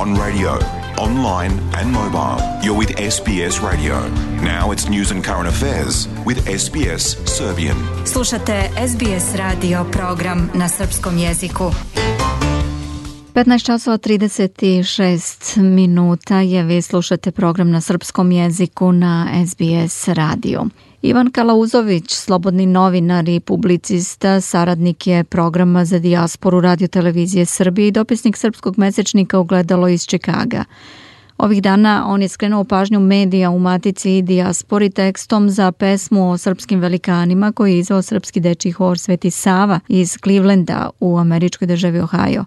on radio, online and mobile. You're with SBS Radio. Now it's news and current affairs with SBS Serbian. Slušate SBS radio program na srpskom jeziku. 15 časova 36 minuta je vi slušate program na srpskom jeziku na SBS radio. Ivan Kalauzović, slobodni novinar i publicista, saradnik je programa za dijasporu Radio Televizije Srbije i dopisnik srpskog mesečnika Ugledalo iz Čikaga. Ovih dana on je skrenuo pažnju medija u Matici i Dijaspori tekstom za pesmu o srpskim velikanima koji je izvao srpski dečiji hor Sveti Sava iz Clevelanda u američkoj državi Ohio,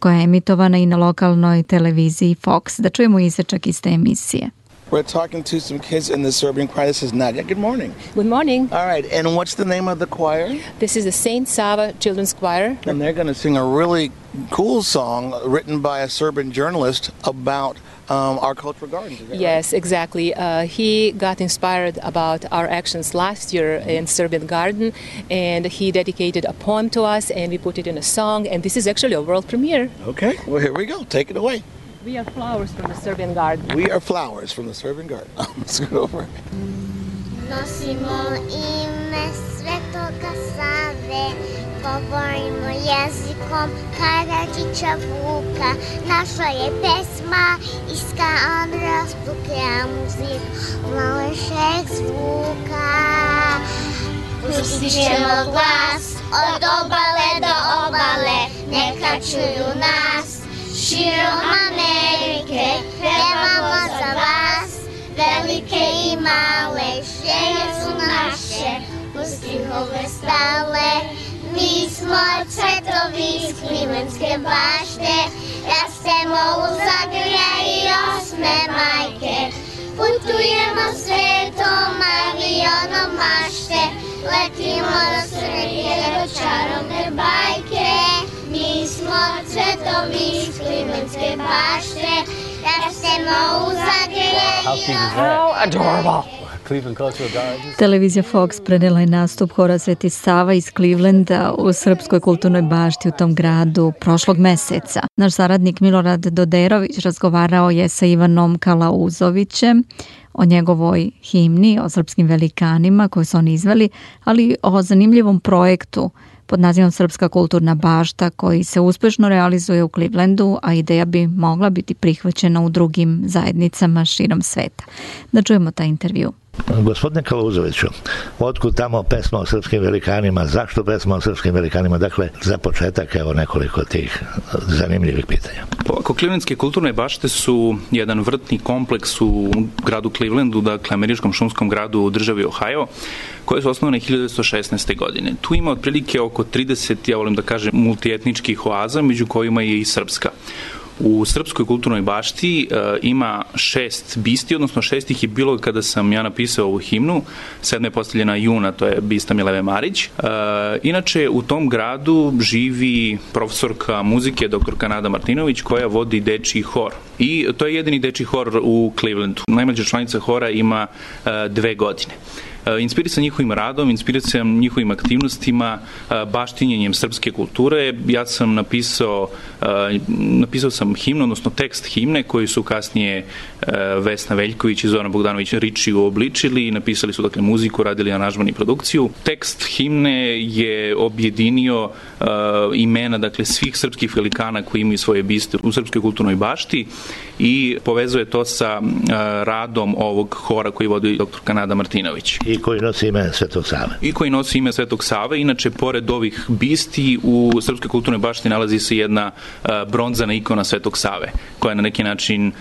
koja je emitovana i na lokalnoj televiziji Fox. Da čujemo isečak iz te emisije. We're talking to some kids in the Serbian choir. This is Nadia. Good morning. Good morning. All right, and what's the name of the choir? This is the Saint Sava Children's Choir. And they're going to sing a really cool song written by a Serbian journalist about um, our cultural gardens. Yes, right? exactly. Uh, he got inspired about our actions last year in Serbian Garden, and he dedicated a poem to us, and we put it in a song. And this is actually a world premiere. Okay, well here we go. Take it away. We are flowers from the Serbian garden. We are flowers from the Serbian garden. Let's go over. Nosimo ime Svetoga Save, govorimo jezikom Karadžića Vuka. Naša je pesma iska Andras Bukeja muzik, malešeg zvuka. Pustit ćemo glas od obale do obale, neka čuju nas širom Amerike, veľa za vás, veľké i malé, všetko sú naše, ústryhové stále. My sme svetoví, sklimenské bašte, rastemo u Zagria i osme majke. Putujemo svetom avionom, bašte, rastemo u zagrlje How adorable! Cleveland Cultural Gardens. Televizija Fox prenela je nastup Hora Sveti Sava iz Clevelanda u Srpskoj kulturnoj bašti u tom gradu prošlog meseca. Naš saradnik Milorad Doderović razgovarao je sa Ivanom Kalauzovićem o njegovoj himni, o srpskim velikanima koje su oni izveli, ali o zanimljivom projektu pod nazivom Srpska kulturna bašta koji se uspešno realizuje u Clevelandu, a ideja bi mogla biti prihvaćena u drugim zajednicama širom sveta. Da čujemo taj intervju. Gospodine Kaluzoviću, otkud tamo pesma o srpskim velikanima, zašto pesma o srpskim velikanima? Dakle, za početak evo nekoliko tih zanimljivih pitanja. Ovako, Clevelandske kulturne bašte su jedan vrtni kompleks u gradu Clevelandu, dakle, američkom šumskom gradu u državi Ohio, koje su osnovane 1916. godine. Tu ima otprilike oko 30, ja volim da kažem, multietničkih oaza, među kojima je i srpska. U Srpskoj kulturnoj bašti uh, ima šest bisti, odnosno šest ih je bilo kada sam ja napisao ovu himnu. Sedma je postavljena juna, to je bista Mileve Marić. Uh, inače, u tom gradu živi profesorka muzike, dr. Kanada Martinović, koja vodi dečiji hor. I to je jedini dečiji hor u Clevelandu. Najmlađa članica hora ima uh, dve godine inspirisan njihovim radom, inspirisan njihovim aktivnostima, baštinjenjem srpske kulture. Ja sam napisao, napisao sam himnu, odnosno tekst himne koji su kasnije Vesna Veljković i Zoran Bogdanović Riči uobličili, napisali su dakle muziku, radili aranžman i produkciju. Tekst himne je objedinio imena dakle svih srpskih velikana koji imaju svoje biste u srpskoj kulturnoj bašti i povezuje to sa radom ovog hora koji vodi dr. Kanada Martinović. I koji nosi ime Svetog Save. I koji nosi ime Svetog Save. Inače, pored ovih bisti, u Srpskoj kulturnoj bašti nalazi se jedna bronzana ikona Svetog Save, koja je na neki način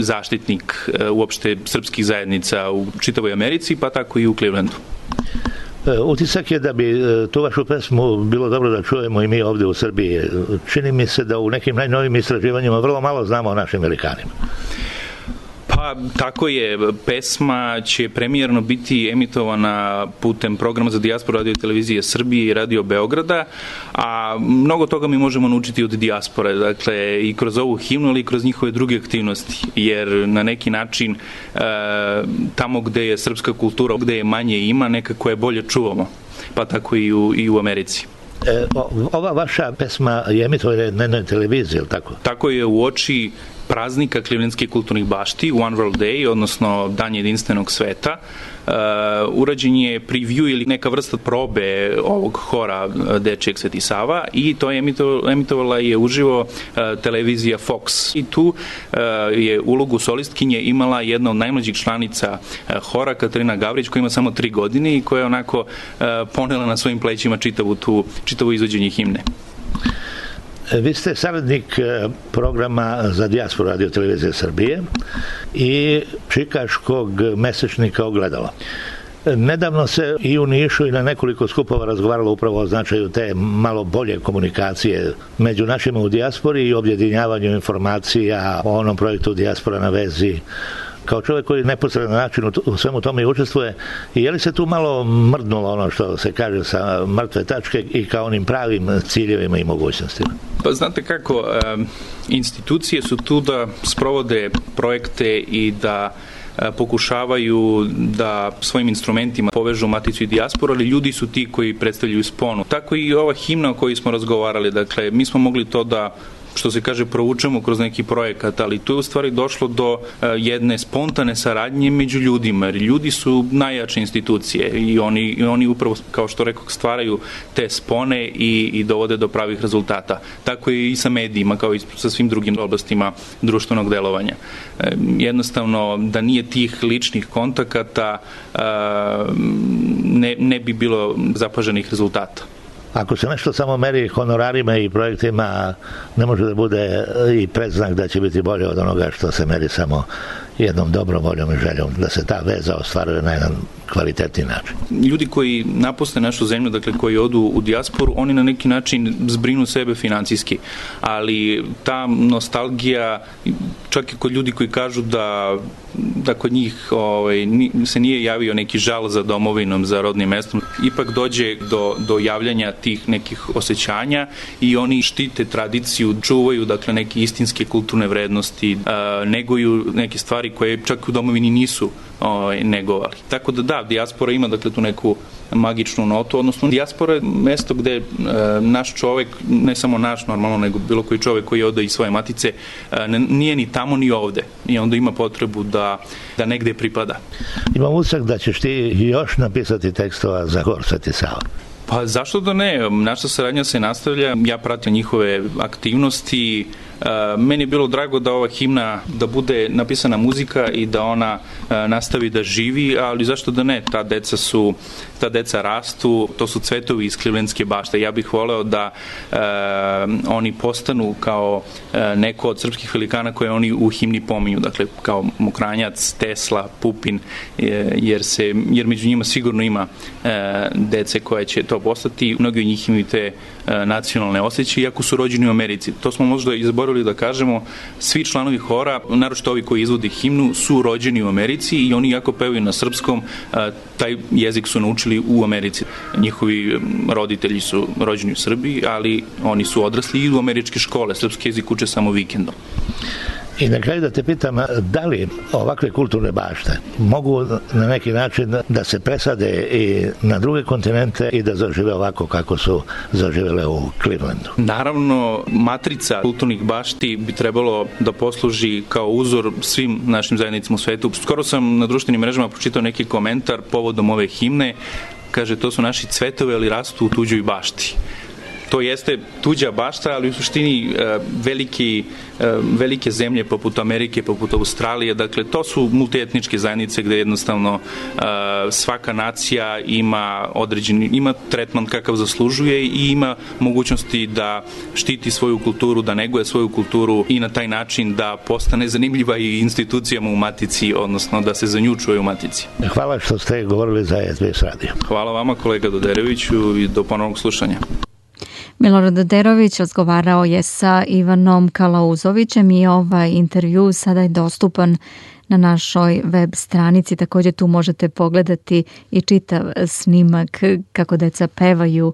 zaštitnik uopšte srpskih zajednica u čitavoj Americi, pa tako i u Clevelandu. Utisak je da bi tu vašu pesmu bilo dobro da čujemo i mi ovde u Srbiji. Čini mi se da u nekim najnovim istraživanjima vrlo malo znamo o našim velikanima. Pa tako je, pesma će premijerno biti emitovana putem programa za dijasporu radio televizije Srbije i radio Beograda, a mnogo toga mi možemo naučiti od dijaspore, dakle i kroz ovu himnu, ali i kroz njihove druge aktivnosti, jer na neki način e, tamo gde je srpska kultura, gde je manje ima, nekako je bolje čuvamo, pa tako i u, i u Americi. E, ova vaša pesma je emitovana na jednoj televiziji, ili tako? Tako je u oči praznika Clevelandskih kulturnih bašti, One World Day, odnosno Dan jedinstvenog sveta, Uh, urađen je preview ili neka vrsta probe ovog hora uh, Dečijeg Sveti Sava i to je emitovala je uživo uh, televizija Fox. I tu uh, je ulogu solistkinje imala jedna od najmlađih članica hora, Katarina Gavrić, koja ima samo tri godine i koja je onako ponela na svojim plećima čitavu tu, čitavu izvođenje himne. Vi ste saradnik e, programa za dijasporu radio televizije Srbije i čikaškog mesečnika Ogledalo. Nedavno se i u Nišu i na nekoliko skupova razgovaralo upravo o značaju te malo bolje komunikacije među našima u dijaspori i objedinjavanju informacija o onom projektu Dijaspora na vezi kao čovjek koji neposredan način u svemu tome i učestvuje je li se tu malo mrdnulo ono što se kaže sa mrtve tačke i kao onim pravim ciljevima i mogućnostima? Pa znate kako, institucije su tu da sprovode projekte i da pokušavaju da svojim instrumentima povežu maticu i dijasporu, ali ljudi su ti koji predstavljaju sponu. Tako i ova himna o kojoj smo razgovarali, dakle, mi smo mogli to da što se kaže, provučemo kroz neki projekat, ali tu je u stvari došlo do e, jedne spontane saradnje među ljudima, jer ljudi su najjače institucije i oni, i oni upravo, kao što rekao, stvaraju te spone i, i dovode do pravih rezultata. Tako je i sa medijima, kao i sa svim drugim oblastima društvenog delovanja. E, jednostavno, da nije tih ličnih kontakata, e, ne, ne bi bilo zapaženih rezultata. Ako se nešto samo meri honorarima i projektima, ne može da bude i predznak da će biti bolje od onoga što se meri samo jednom dobrom voljom i željom da se ta veza ostvaruje na jedan kvalitetni način. Ljudi koji napuste našu zemlju, dakle koji odu u dijasporu, oni na neki način zbrinu sebe financijski, ali ta nostalgija, čak i kod ljudi koji kažu da da kod njih ovaj, se nije javio neki žal za domovinom, za rodnim mestom, ipak dođe do, do javljanja tih nekih osjećanja i oni štite tradiciju, čuvaju dakle neke istinske kulturne vrednosti, neguju neke stvari koje čak u domovini nisu ovaj, negovali. Tako da da, dijaspora ima dakle tu neku magičnu notu, odnosno dijaspora je mesto gde e, naš čovek, ne samo naš normalno, nego bilo koji čovek koji ode iz svoje matice, e, nije ni tamo ni ovde i onda ima potrebu da, da negde pripada. Imam usak da ćeš ti još napisati tekstova za Gor Sveti Sava. Pa zašto da ne? Naša saradnja se nastavlja, ja pratim njihove aktivnosti, meni je bilo drago da ova himna da bude napisana muzika i da ona nastavi da živi, ali zašto da ne? Ta deca su ta deca rastu, to su cvetovi iz Klivlenske bašte. Ja bih voleo da e, oni postanu kao e, neko od srpskih velikana koje oni u himni pominju, dakle kao Mokranjac, Tesla, Pupin, e, jer, se, jer među njima sigurno ima e, dece koje će to postati. Mnogi od njih imaju te e, nacionalne osjećaje, iako su rođeni u Americi. To smo možda izborili da kažemo, svi članovi hora, naročito ovi koji izvodi himnu, su rođeni u Americi i oni jako pevaju na srpskom, e, taj jezik su naučili u Americi. Njihovi roditelji su rođeni u Srbiji, ali oni su odrasli i u američke škole. Srpski jezik uče samo vikendom. I na kraju da te pitam, da li ovakve kulturne bašte mogu na neki način da se presade i na druge kontinente i da zažive ovako kako su zaživele u Clevelandu? Naravno, matrica kulturnih bašti bi trebalo da posluži kao uzor svim našim zajednicama u svetu. Skoro sam na društvenim mrežama pročitao neki komentar povodom ove himne kaže to su naši cvetovi ali rastu u tuđoj bašti to jeste tuđa bašta, ali u suštini e, veliki, e, velike zemlje poput Amerike, poput Australije, dakle to su multietničke zajednice gde jednostavno e, svaka nacija ima određeni, ima tretman kakav zaslužuje i ima mogućnosti da štiti svoju kulturu, da neguje svoju kulturu i na taj način da postane zanimljiva i institucijama u matici, odnosno da se za nju čuje u matici. Hvala što ste govorili za SBS radio. Hvala vama kolega Dodereviću i do ponovnog slušanja. Milorad Derović razgovarao je sa Ivanom Kalauzovićem i ovaj intervju sada je dostupan na našoj web stranici. Takođe tu možete pogledati i čitav snimak kako deca pevaju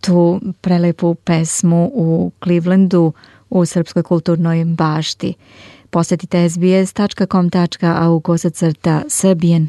tu prelepu pesmu u Clevelandu u Srpskoj kulturnoj bašti. Posetite sbs.com.au kosacrta srbijen